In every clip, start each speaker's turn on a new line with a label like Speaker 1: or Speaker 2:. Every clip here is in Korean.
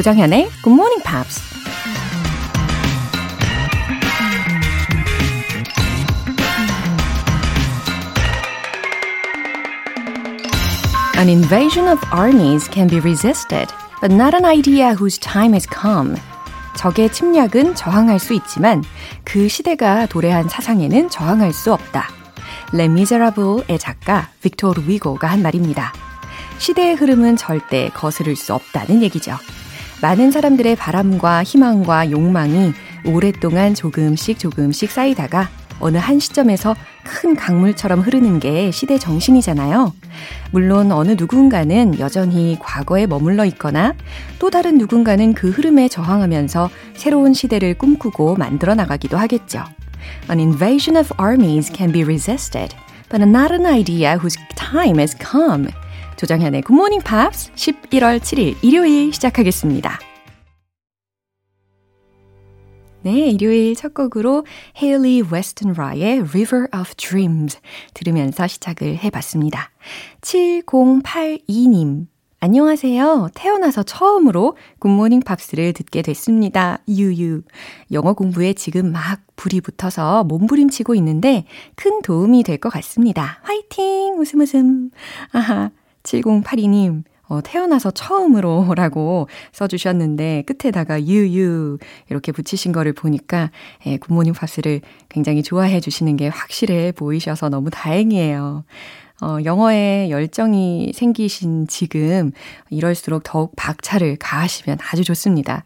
Speaker 1: 조정현의 Good Morning Pops. An invasion of armies can be resisted, but not an idea whose time has come. 적의 침략은 저항할 수 있지만 그 시대가 도래한 사상에는 저항할 수 없다. 레 미제라블의 작가 빅토르 위고가 한 말입니다. 시대의 흐름은 절대 거스를 수 없다는 얘기죠. 많은 사람들의 바람과 희망과 욕망이 오랫동안 조금씩 조금씩 쌓이다가 어느 한 시점에서 큰 강물처럼 흐르는 게 시대 정신이잖아요. 물론 어느 누군가는 여전히 과거에 머물러 있거나 또 다른 누군가는 그 흐름에 저항하면서 새로운 시대를 꿈꾸고 만들어 나가기도 하겠죠. An invasion of armies can be resisted, but not an idea whose time has come. 조정현의 굿모닝 팝스 11월 7일 일요일 시작하겠습니다. 네, 일요일 첫 곡으로 Hayley Westenra의 River of Dreams 들으면서 시작을 해봤습니다. 7082님. 안녕하세요. 태어나서 처음으로 굿모닝 팝스를 듣게 됐습니다. 유유. 영어 공부에 지금 막 불이 붙어서 몸부림치고 있는데 큰 도움이 될 것 같습니다. 화이팅! 웃음 웃음. 아하. 7082님, 어, 태어나서 처음으로 라고 써주셨는데, 끝에다가 유유 이렇게 붙이신 거를 보니까, 예, 굿모닝 팝스를 굉장히 좋아해 주시는 게 확실해 보이셔서 너무 다행이에요. 어, 영어에 열정이 생기신 지금, 이럴수록 더욱 박차를 가하시면 아주 좋습니다.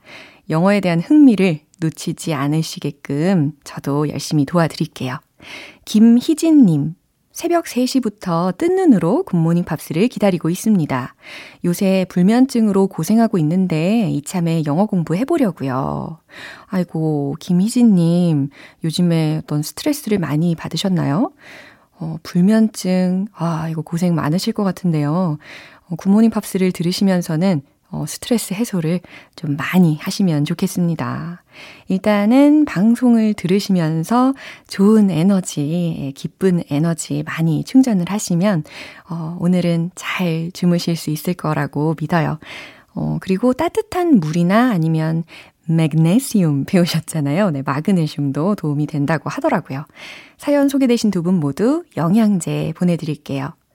Speaker 1: 영어에 대한 흥미를 놓치지 않으시게끔 저도 열심히 도와드릴게요. 김희진님, 새벽 3시부터 뜬 눈으로 굿모닝 팝스를 기다리고 있습니다. 요새 불면증으로 고생하고 있는데 이참에 영어 공부 해보려고요. 아이고, 김희진님, 요즘에 어떤 스트레스를 많이 받으셨나요? 어, 불면증, 아, 이거 고생 많으실 것 같은데요. 어, 굿모닝 팝스를 들으시면서는 어, 스트레스 해소를 좀 많이 하시면 좋겠습니다. 일단은 방송을 들으시면서 좋은 에너지, 예, 기쁜 에너지 많이 충전을 하시면, 어, 오늘은 잘 주무실 수 있을 거라고 믿어요. 어, 그리고 따뜻한 물이나 아니면 맥네시움 배우셨잖아요. 네, 마그네슘도 도움이 된다고 하더라고요. 사연 소개되신 두 분 모두 영양제 보내드릴게요.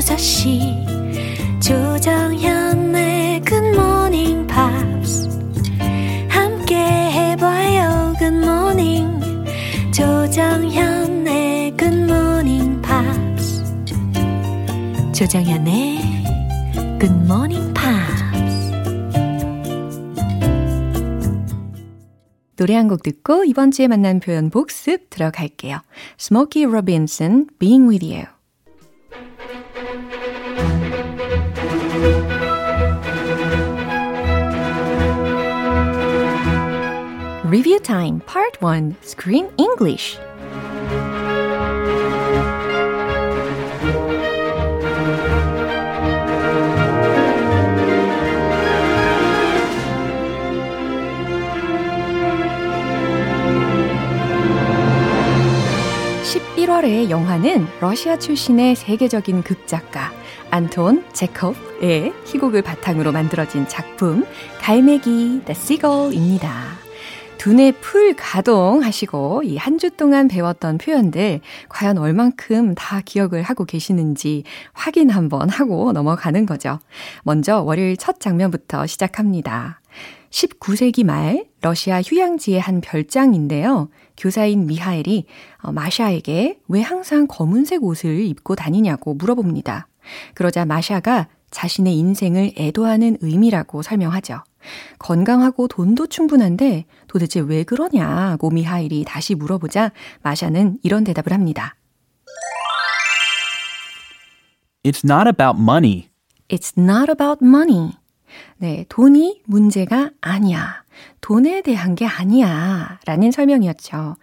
Speaker 1: 6시. 조정현의 굿모닝 팝스 함께 해봐요 굿모닝 조정현의 굿모닝 팝스 조정현의 굿모닝 팝스 노래 한 곡 듣고 이번 주에 만난 표현 복습 들어갈게요. Smokey Robinson, Being With You Review Time Part 1 Screen English 11월의 영화는 러시아 출신의 세계적인 극작가 안톤 제코프의 희곡을 바탕으로 만들어진 작품 갈매기 The Seagull입니다. 두뇌 풀 가동하시고 이 한 주 동안 배웠던 표현들 과연 얼만큼 다 기억을 하고 계시는지 확인 한번 하고 넘어가는 거죠. 먼저 월요일 첫 장면부터 시작합니다. 19세기 말 러시아 휴양지의 한 별장인데요. 교사인 미하엘이 어, 마샤에게 왜 항상 검은색 옷을 입고 다니냐고 물어봅니다. 그러자 마샤가 자신의 인생을 애도하는 의미라고 설명하죠. 건강하고 돈도 충분한데 도대체 왜 그러냐고 미하일이 다시 물어보자 마샤는 이런 대답을 합니다.
Speaker 2: It's not about money.
Speaker 1: It's not about money. 네, 돈이 문제가 아니야. 돈에 대한 게 아니야. 라는 설명이었죠.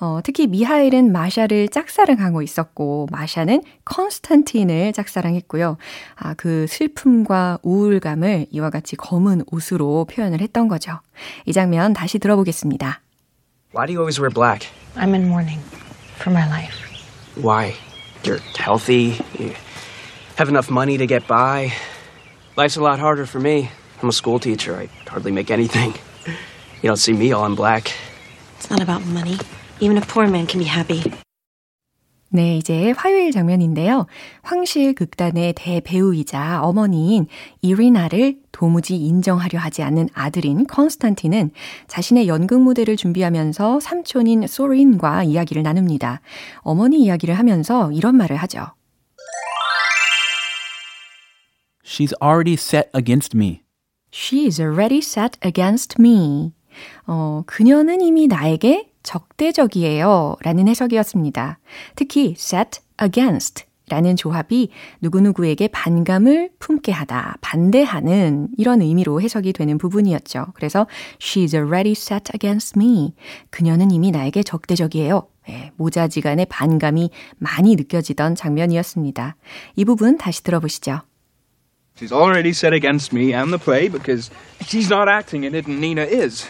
Speaker 1: 어, 특히 미하일은 마샤를 짝사랑하고 있었고, 마샤는 컨스탄틴을 짝사랑했고요. 아, 그 슬픔과 우울감을 이와 같이 검은 옷으로 표현을 했던 거죠. 이 장면 다시 들어보겠습니다.
Speaker 3: Why do you always wear black?
Speaker 4: I'm in mourning for my life.
Speaker 3: Why? You're healthy. You have enough money to get by. Life's a lot harder for me. I'm a school teacher. I hardly make anything. You don't see me all in black.
Speaker 4: It's not about money. Even a poor man can be happy.
Speaker 1: 네, 이제 화요일 장면인데요. 황실 극단의 대배우이자 어머니인 이리나를 도무지 인정하려 하지 않는 아들인 컨스탄틴은 자신의 연극 무대를 준비하면서 삼촌인 소린과 이야기를 나눕니다. 어머니 이야기를 하면서 이런 말을 하죠.
Speaker 2: She's already set against me.
Speaker 1: She is already set against me. 어, 그녀는 이미 나에게 적대적이에요. 라는 해석이었습니다. 특히 set against 라는 조합이 누구누구에게 반감을 품게 하다, 반대하는 이런 의미로 해석이 되는 부분이었죠. 그래서 she's already set against me. 그녀는 이미 나에게 적대적이에요. 네, 모자지간의 반감이 많이 느껴지던 장면이었습니다. 이 부분 다시 들어보시죠.
Speaker 5: She's already set against me and the play because she's not acting in it and Nina is.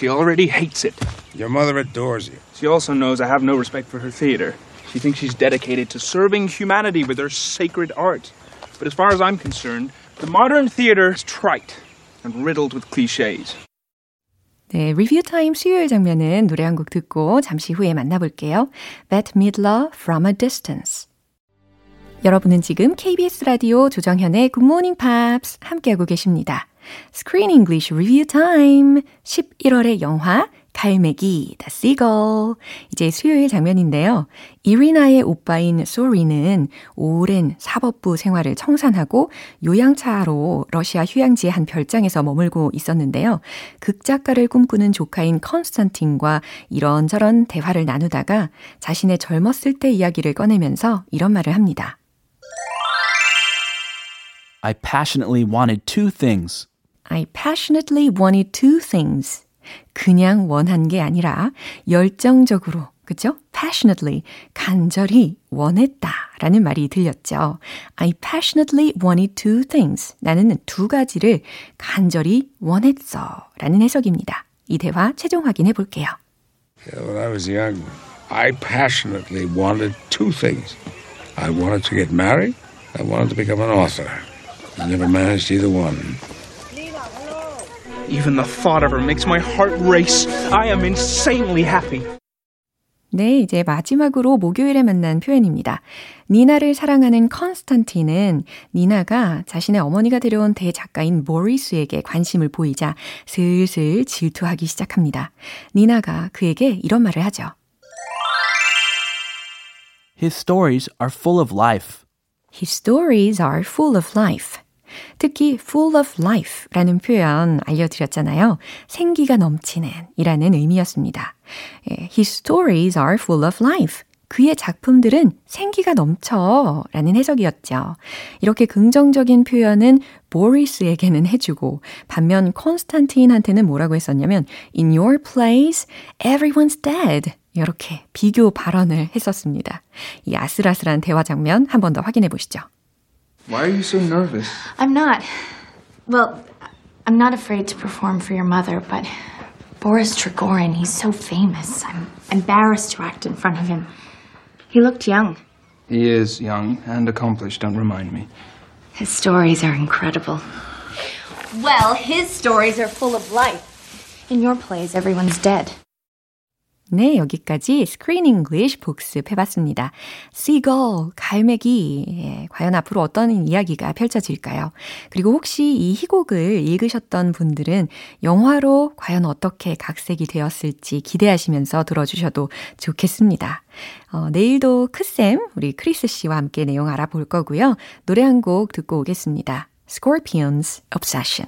Speaker 5: She already hates it.
Speaker 6: Your mother adores you.
Speaker 5: She also knows I have no respect for her theater. She thinks she's dedicated to serving humanity with her sacred art. But as far as I'm concerned, the modern theater is trite and riddled with cliches.
Speaker 1: 네, 리뷰 타임 수요일 장면은 노래 한 곡 듣고 잠시 후에 만나볼게요. Bette Midler, From a Distance. 여러분은 지금 KBS 라디오 조정현의 Good Morning Pops 함께하고 계십니다. Screen English Review Time 11월의 영화 갈매기, The Seagull. 이제 수요일 장면인데요. 이리나의 오빠인 소리는 오랜 사법부 생활을 청산하고 요양차로 러시아 휴양지의 한 별장에서 머물고 있었는데요. 극작가를 꿈꾸는 조카인 컨스탄틴과 이런저런 대화를 나누다가 자신의 젊었을 때 이야기를 꺼내면서 이런 말을 합니다.
Speaker 2: I passionately wanted two things.
Speaker 1: I passionately wanted two things. 그냥 원한 게 아니라 열정적으로, 그죠? passionately, 간절히 원했다 라는 말이 들렸죠. I passionately wanted two things. 나는 두 가지를 간절히 원했어 라는 해석입니다. 이 대화 최종 확인해 볼게요.
Speaker 6: When I was young, I passionately wanted two things. I wanted to get married. I wanted to become an author. I never managed either one.
Speaker 5: Even the thought of her makes my heart race. I am insanely happy.
Speaker 1: 네, 이제 마지막으로 목요일에 만난 표현입니다. 니나를 사랑하는 컨스탄틴은 니나가 자신의 어머니가 데려온 대작가인 모리스에게 관심을 보이자 슬슬 질투하기 시작합니다. 니나가 그에게 이런 말을 하죠.
Speaker 2: His stories are full of life.
Speaker 1: His stories are full of life. 특히 full of life라는 표현 알려드렸잖아요. 생기가 넘치는 이라는 의미였습니다. His stories are full of life. 그의 작품들은 생기가 넘쳐 라는 해석이었죠. 이렇게 긍정적인 표현은 보리스에게는 해주고 반면 콘스탄틴한테는 뭐라고 했었냐면 In your place, everyone's dead. 이렇게 비교 발언을 했었습니다. 이 아슬아슬한 대화 장면 한 번 더 확인해 보시죠.
Speaker 5: Why are you so nervous?
Speaker 7: I'm not. Well, I'm not afraid to perform for your mother, but Boris Trigorin, he's so famous. I'm embarrassed to act in front of him. He looked young.
Speaker 5: He is young and accomplished, don't remind me.
Speaker 7: His stories are incredible. Well, his stories are full of life. In your plays, everyone's dead.
Speaker 1: 네, 여기까지 Screen English 복습해봤습니다. Seagull, 갈매기. 예, 과연 앞으로 어떤 이야기가 펼쳐질까요? 그리고 혹시 이 희곡을 읽으셨던 분들은 영화로 과연 어떻게 각색이 되었을지 기대하시면서 들어주셔도 좋겠습니다. 어, 내일도 크쌤, 우리 크리스 씨와 함께 내용 알아볼 거고요. 노래 한 곡 듣고 오겠습니다. Scorpions Obsession.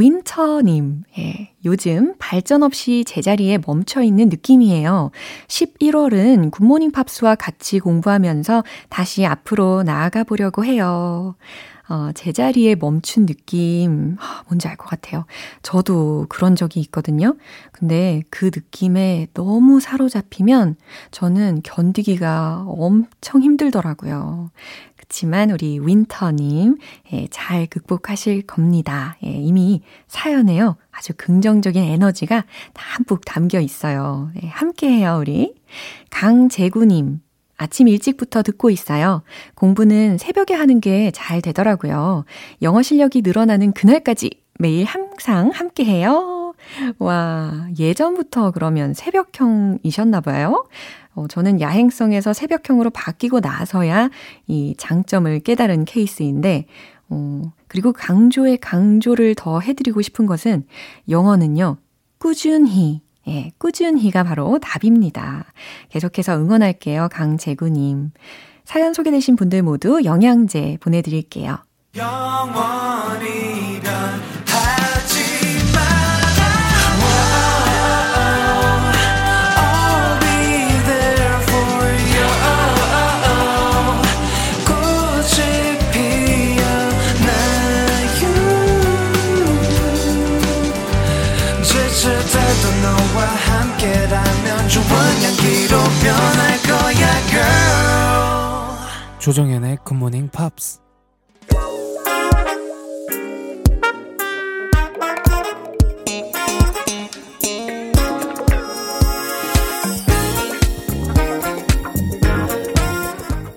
Speaker 1: 윈터님, 예, 요즘 발전 없이 제자리에 멈춰 있는 느낌이에요. 11월은 굿모닝 팝스와 같이 공부하면서 다시 앞으로 나아가 보려고 해요. 어, 제자리에 멈춘 느낌, 뭔지 알 것 같아요. 저도 그런 적이 있거든요. 근데 그 느낌에 너무 사로잡히면 저는 견디기가 엄청 힘들더라고요. 그렇지만 우리 윈터님 예, 잘 극복하실 겁니다. 예, 이미 사연에요. 아주 긍정적인 에너지가 담뿍 담겨 있어요. 예, 함께해요, 우리. 강재구님. 아침 일찍부터 듣고 있어요. 공부는 새벽에 하는 게 잘 되더라고요. 영어 실력이 늘어나는 그날까지 매일 항상 함께 해요. 와, 예전부터 그러면 새벽형이셨나봐요. 어, 저는 야행성에서 새벽형으로 바뀌고 나서야 이 장점을 깨달은 케이스인데, 어, 그리고 강조에 강조를 더 해드리고 싶은 것은 영어는요, 꾸준히, 예, 꾸준히가 바로 답입니다. 계속해서 응원할게요, 강재구님. 사연 소개되신 분들 모두 영양제 보내드릴게요. 영원히
Speaker 8: 조정연의 굿모닝 팝스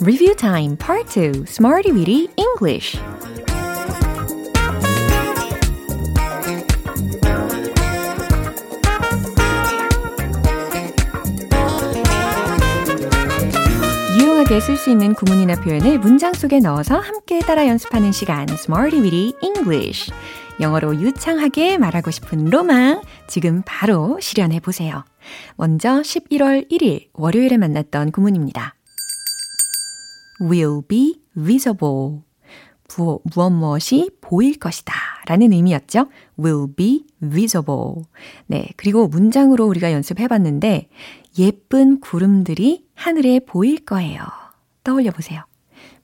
Speaker 1: Review Time Part 2 Smarty Weedy English 유용하게 쓸 수 있는 구문이나 표현을 문장 속에 넣어서 함께 따라 연습하는 시간 Smarty Weedy English 영어로 유창하게 말하고 싶은 로망 지금 바로 실현해 보세요. 먼저 11월 1일 월요일에 만났던 구문입니다. will be visible. 부, 무엇 무엇이 보일 것이다. 라는 의미였죠. will be visible. 네. 그리고 문장으로 우리가 연습해 봤는데, 예쁜 구름들이 하늘에 보일 거예요. 떠올려 보세요.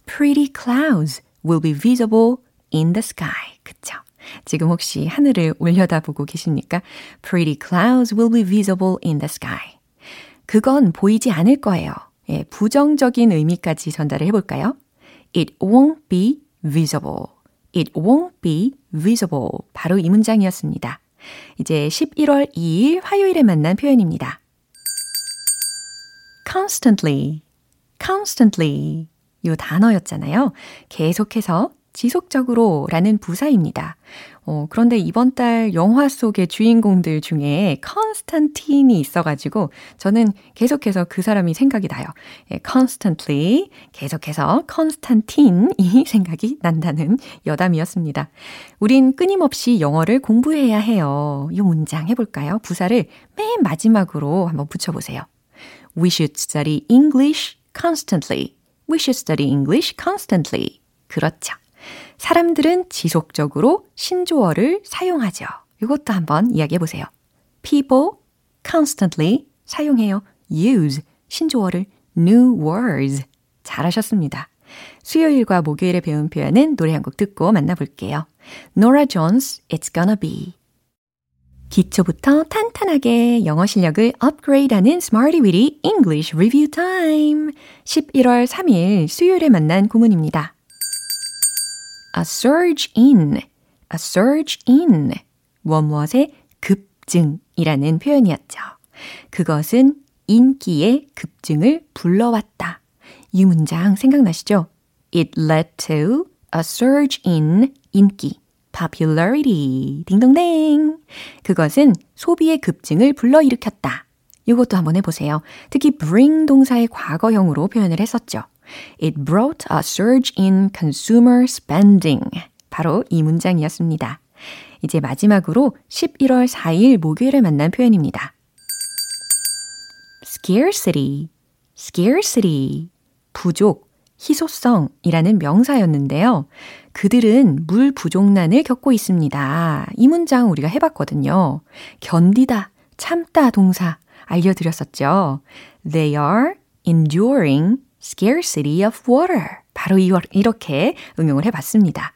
Speaker 1: Pretty clouds will be visible in the sky. 그쵸? 지금 혹시 하늘을 올려다보고 계십니까? Pretty clouds will be visible in the sky. 그건 보이지 않을 거예요. 예, 부정적인 의미까지 전달을 해볼까요? It won't be visible. It won't be visible. 바로 이 문장이었습니다. 이제 11월 2일 화요일에 만난 표현입니다. constantly, constantly. 요 단어였잖아요. 계속해서 지속적으로 라는 부사입니다. 어, 그런데 이번 달 영화 속의 주인공들 중에 컨스탄틴이 있어가지고 저는 계속해서 그 사람이 생각이 나요. 예, constantly 계속해서 컨스탄틴이 생각이 난다는 여담이었습니다. 우린 끊임없이 영어를 공부해야 해요. 이 문장 해볼까요? 부사를 맨 마지막으로 한번 붙여보세요. We should study English constantly. We should study English constantly. 그렇죠. 사람들은 지속적으로 신조어를 사용하죠. 이것도 한번 이야기해 보세요. People constantly 사용해요. use 신조어를 new words. 잘하셨습니다. 수요일과 목요일에 배운 표현은 노래 한 곡 듣고 만나볼게요. Nora Jones, It's Gonna Be. 기초부터 탄탄하게 영어 실력을 업그레이드하는 Smarty Weedy English Review Time. 11월 3일 수요일에 만난 구문입니다. A surge in, a surge in, 무엇 무엇의 급증이라는 표현이었죠. 그것은 인기의 급증을 불러왔다. 이 문장 생각나시죠? It led to a surge in 인기, popularity. 딩동댕. 그것은 소비의 급증을 불러일으켰다. 이것도 한번 해보세요. 특히 bring 동사의 과거형으로 표현을 했었죠. It brought a surge in consumer spending. 바로 이 문장이었습니다. 이제 마지막으로 11월 4일 목요일에 만난 표현입니다. scarcity, scarcity, 부족, 희소성이라는 명사였는데요. 그들은 물 부족난을 겪고 있습니다. 이 문장 우리가 해봤거든요. 견디다, 참다 동사 알려드렸었죠. They are enduring scarcity of water. 바로 이렇게 응용을 해봤습니다.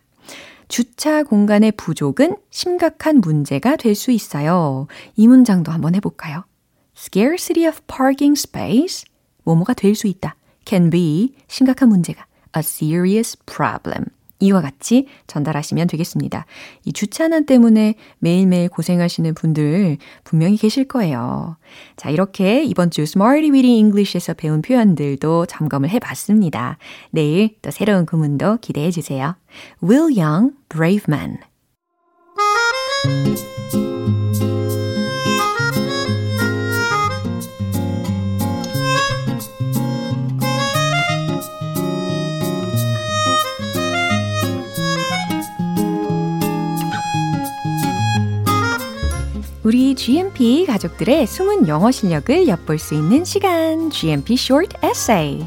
Speaker 1: 주차 공간의 부족은 심각한 문제가 될 수 있어요. 이 문장도 한번 해볼까요? Scarcity of parking space. 뭐뭐가 될 수 있다. Can be 심각한 문제가. A serious problem. 이와 같이 전달하시면 되겠습니다. 이 주차난 때문에 매일매일 고생하시는 분들 분명히 계실 거예요. 자, 이렇게 이번 주 Smarty Weedy English에서 배운 표현들도 점검을 해봤습니다. 내일 또 새로운 구문도 기대해 주세요. Will Young, Brave Man. GMP 가족들의 숨은 영어 실력을 엿볼 수 있는 시간, GMP Short Essay.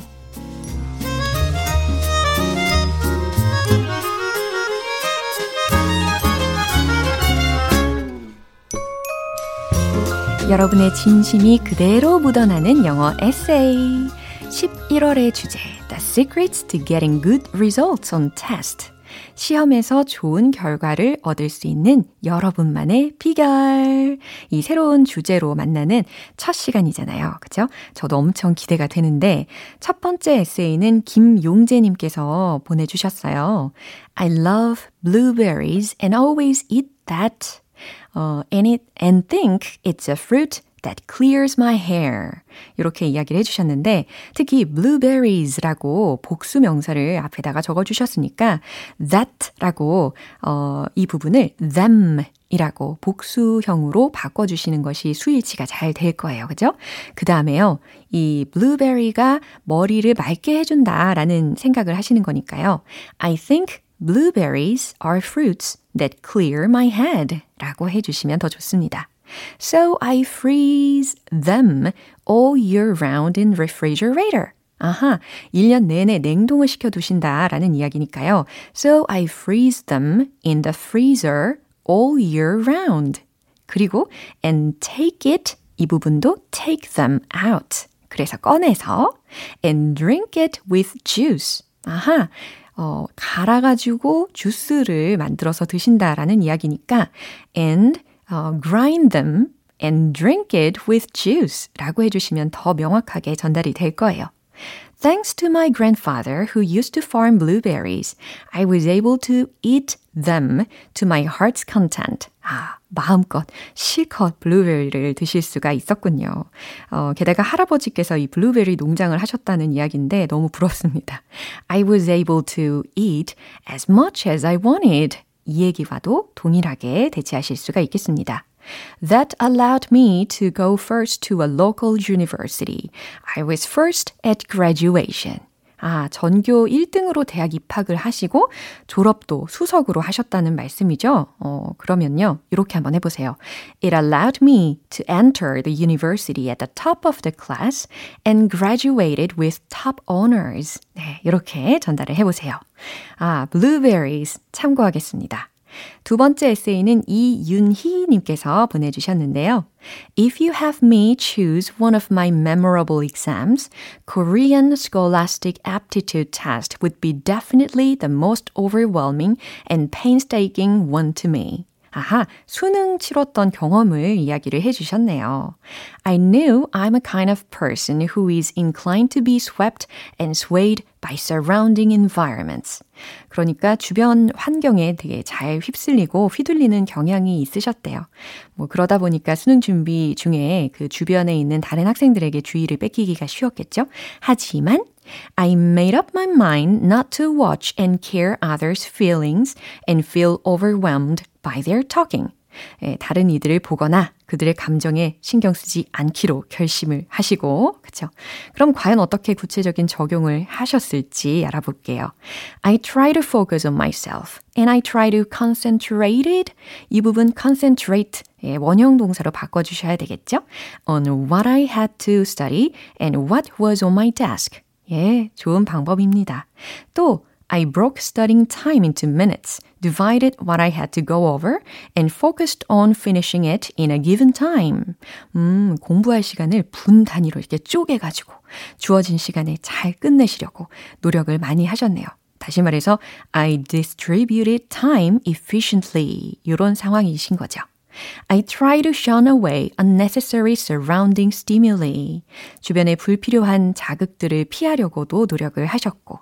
Speaker 1: 여러분의 진심이 그대로 묻어나는 영어 에세이. 11월의 주제, The Secrets to Getting Good Results on Test. 시험에서 좋은 결과를 얻을 수 있는 여러분만의 비결. 이 새로운 주제로 만나는 첫 시간이잖아요. 그죠? 저도 엄청 기대가 되는데, 첫 번째 에세이는 김용재님께서 보내주셨어요. I love blueberries and always eat that. Uh, and it and think it's a fruit that clears my hair. 이렇게 이야기를 해주셨는데, 특히 blueberries라고 복수 명사를 앞에다가 적어주셨으니까, that라고, 어, 이 부분을 them 이라고 복수형으로 바꿔주시는 것이 수일치가 잘 될 거예요. 그죠? 그 다음에요, 이 blueberry가 머리를 맑게 해준다라는 생각을 하시는 거니까요. I think blueberries are fruits that clear my head 라고 해주시면 더 좋습니다. So I freeze them all year round in refrigerator. 아하, 1년 내내 냉동을 시켜두신다 라는 이야기니까요. So I freeze them in the freezer all year round. 그리고 and take it 이 부분도 take them out. 그래서 꺼내서 and drink it with juice. 아하, 어, 갈아가지고 주스를 만들어서 드신다라는 이야기니까 and uh, grind them and drink it with juice 라고 해주시면 더 명확하게 전달이 될 거예요. Thanks to my grandfather who used to farm blueberries, I was able to eat them to my heart's content. 아, 마음껏 실컷 블루베리를 드실 수가 있었군요. 어, 게다가 할아버지께서 이 블루베리 농장을 하셨다는 이야기인데 너무 부럽습니다. I was able to eat as much as I wanted. 이 얘기와도 동일하게 대체하실 수가 있겠습니다. That allowed me to go first to a local university. I was first at graduation. 아, 전교 1등으로 대학 입학을 하시고 졸업도 수석으로 하셨다는 말씀이죠? 어, 그러면요. 이렇게 한번 해 보세요. It allowed me to enter the university at the top of the class and graduated with top honors. 네, 이렇게 전달을 해 보세요. 아, blueberries 참고하겠습니다. 두 번째 에세이는 이윤희 님께서 보내주셨는데요. If you have me choose one of my memorable exams, Korean Scholastic Aptitude Test would be definitely the most overwhelming and painstaking one to me. 아하, 수능 치렀던 경험을 이야기를 해주셨네요. I knew I'm a kind of person who is inclined to be swept and swayed by surrounding environments. 그러니까 주변 환경에 되게 잘 휩쓸리고 휘둘리는 경향이 있으셨대요. 뭐 그러다 보니까 수능 준비 중에 그 주변에 있는 다른 학생들에게 주의를 뺏기기가 쉬웠겠죠. 하지만 I made up my mind not to watch and care others' feelings and feel overwhelmed by their talking. 예, 다른 이들을 보거나 그들의 감정에 신경 쓰지 않기로 결심을 하시고, 그쵸? 그럼 과연 어떻게 구체적인 적용을 하셨을지 알아볼게요. I try to focus on myself and I try to concentrate it. 이 부분 concentrate 예, 원형 동사로 바꿔주셔야 되겠죠? On what I had to study and what was on my desk. 예, 좋은 방법입니다. 또 I broke studying time into minutes, divided what I had to go over, and focused on finishing it in a given time. 음, 공부할 시간을 분 단위로 이렇게 쪼개가지고 주어진 시간에 잘 끝내시려고 노력을 많이 하셨네요. 다시 말해서, I distributed time efficiently. 이런 상황이신 거죠. I try to shun away unnecessary surrounding stimuli. 주변의 불필요한 자극들을 피하려고도 노력을 하셨고.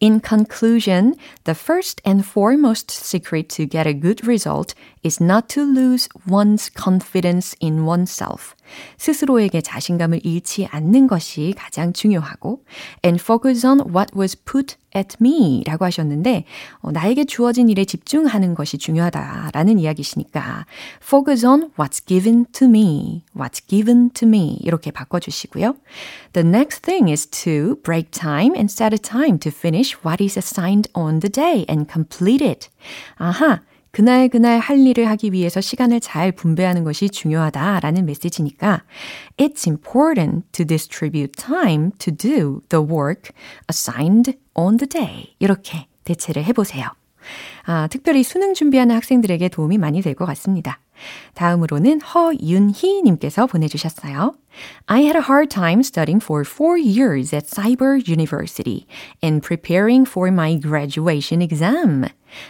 Speaker 1: In conclusion, the first and foremost secret to get a good result is not to lose one's confidence in oneself. 스스로에게 자신감을 잃지 않는 것이 가장 중요하고 and focus on what was put at me 라고 하셨는데 어, 나에게 주어진 일에 집중하는 것이 중요하다라는 이야기시니까 focus on what's given to me, what's given to me 이렇게 바꿔주시고요. The next thing is to break time and set a time to finish what is assigned on the day and complete it. 아하, 그날 그날 할 일을 하기 위해서 시간을 잘 분배하는 것이 중요하다라는 메시지니까 It's important to distribute time to do the work assigned on the day. 이렇게 대체를 해보세요. 아, 특별히 수능 준비하는 학생들에게 도움이 많이 될 것 같습니다. 다음으로는 허윤희 님께서 보내주셨어요. I had a hard time studying for four years at Cyber University and preparing for my graduation exam.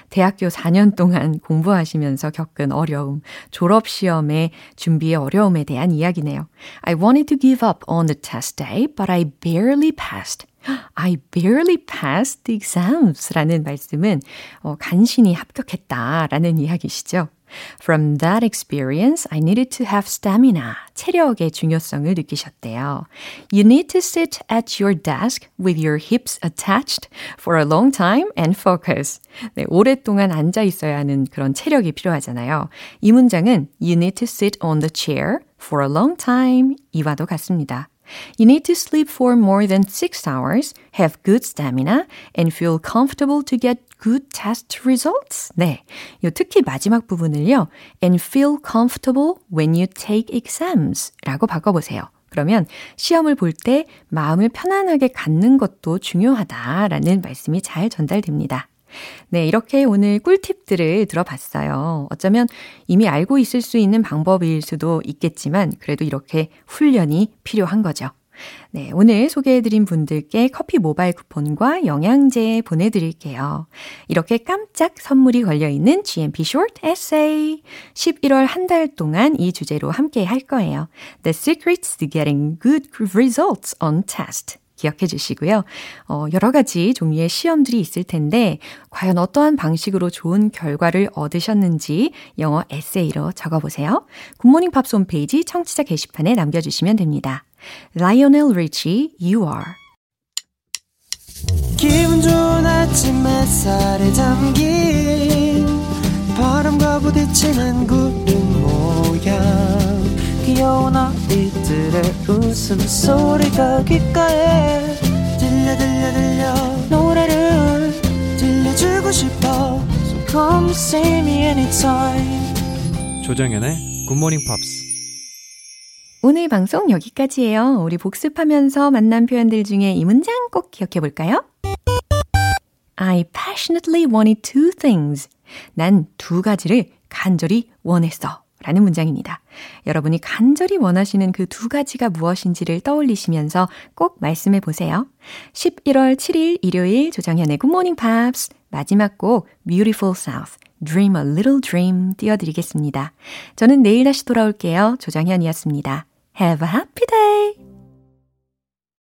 Speaker 1: 대학교 4년 동안 공부하시면서 겪은 어려움, 졸업시험의 준비의 어려움에 대한 이야기네요. I wanted to give up on the test day, but I barely passed. I barely passed the exams 라는 말씀은 어, 간신히 합격했다 라는 이야기시죠. From that experience, I needed to have stamina. 체력의 중요성을 느끼셨대요. You need to sit at your desk with your hips attached for a long time and focus. 네, 오랫동안 앉아 있어야 하는 그런 체력이 필요하잖아요. 이 문장은 You need to sit on the chair for a long time 이와도 같습니다. You need to sleep for more than 6 hours, have good stamina, and feel comfortable to get good test results. 네. 요 특히 마지막 부분을요. and feel comfortable when you take exams 라고 바꿔보세요. 그러면 시험을 볼 때 마음을 편안하게 갖는 것도 중요하다라는 말씀이 잘 전달됩니다. 네, 이렇게 오늘 꿀팁들을 들어봤어요. 어쩌면 이미 알고 있을 수 있는 방법일 수도 있겠지만, 그래도 이렇게 훈련이 필요한 거죠. 네, 오늘 소개해드린 분들께 커피 모바일 쿠폰과 영양제 보내드릴게요. 이렇게 깜짝 선물이 걸려있는 GMP Short Essay. 11월 한 달 동안 이 주제로 함께 할 거예요. The Secrets to Getting Good Results on Test. 기억해 주시고요. 어, 여러 가지 종류의 시험들이 있을 텐데, 과연 어떠한 방식으로 좋은 결과를 얻으셨는지 영어 에세이로 적어 보세요. 굿모닝 팝스 홈페이지 청취자 게시판에 남겨주시면 됩니다. Lionel Richie, You Are.
Speaker 9: 기분 좋은 아침 햇살에 담긴 바람과 부딪히는 구름 모양 귀여운 아이들의 웃음소리가 귓가에 들려 들려 들려 노래를 들려주고 싶어 So come see me anytime
Speaker 8: 조정연의 굿모닝 팝스
Speaker 1: 오늘 방송 여기까지예요. 우리 복습하면서 만난 표현들 중에 이 문장 꼭 기억해 볼까요? I passionately wanted two things. 난 두 가지를 간절히 원했어. 라는 문장입니다. 여러분이 간절히 원하시는 그 두 가지가 무엇인지를 떠올리시면서 꼭 말씀해 보세요. 11월 7일 일요일 조정현의 Morning Pops 마지막 곡 Beautiful South Dream a Little Dream 띄워드리겠습니다. 저는 내일 다시 돌아올게요. 조정현이었습니다. Have a happy day!